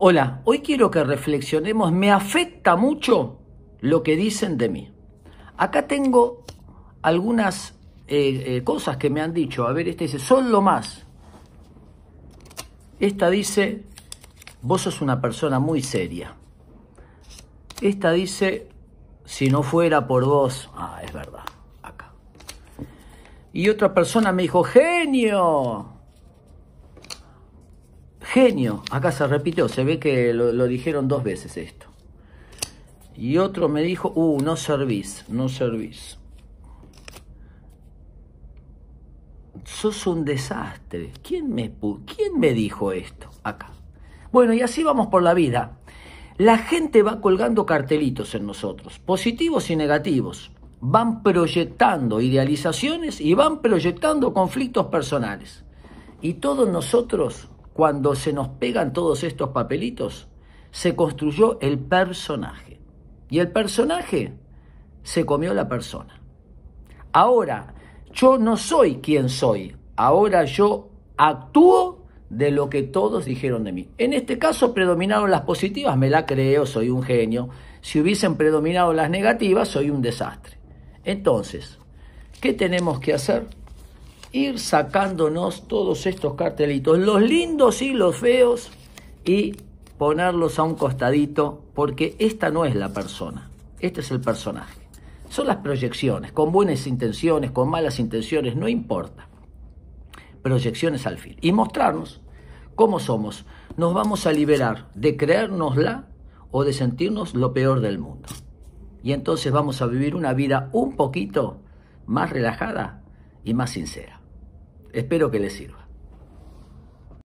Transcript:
Hola, hoy quiero que reflexionemos, me afecta mucho lo que dicen de mí. Acá tengo algunas eh, eh, cosas que me han dicho. A ver, esta dice, son lo más. Esta dice, vos sos una persona muy seria. Esta dice, si no fuera por vos, ah, es verdad, acá. Y otra persona me dijo, genio, genio, acá se repitió, se ve que lo, dijeron dos veces esto. Y otro me dijo, uh, no servís, no servís. Sos un desastre. ¿Quién me, ¿Quién me dijo esto? Acá. Bueno, y así vamos por la vida. La gente va colgando cartelitos en nosotros, positivos y negativos. Van proyectando idealizaciones y van proyectando conflictos personales. Y todos nosotros, cuando se nos pegan todos estos papelitos, se construyó el personaje. Y el personaje se comió la persona. Ahora, yo no soy quien soy. Ahora yo actúo de lo que todos dijeron de mí. En este caso predominaron las positivas, me la creo, soy un genio. Si hubiesen predominado las negativas, soy un desastre. Entonces, ¿qué tenemos que hacer? Ir sacándonos todos estos cartelitos, los lindos y los feos, y ponerlos a un costadito, porque esta no es la persona, este es el personaje. Son las proyecciones, con buenas intenciones, con malas intenciones, no importa. Proyecciones al fin. Y mostrarnos cómo somos. Nos vamos a liberar de creérnosla o de sentirnos lo peor del mundo. Y entonces vamos a vivir una vida un poquito más relajada y más sincera. Espero que les sirva.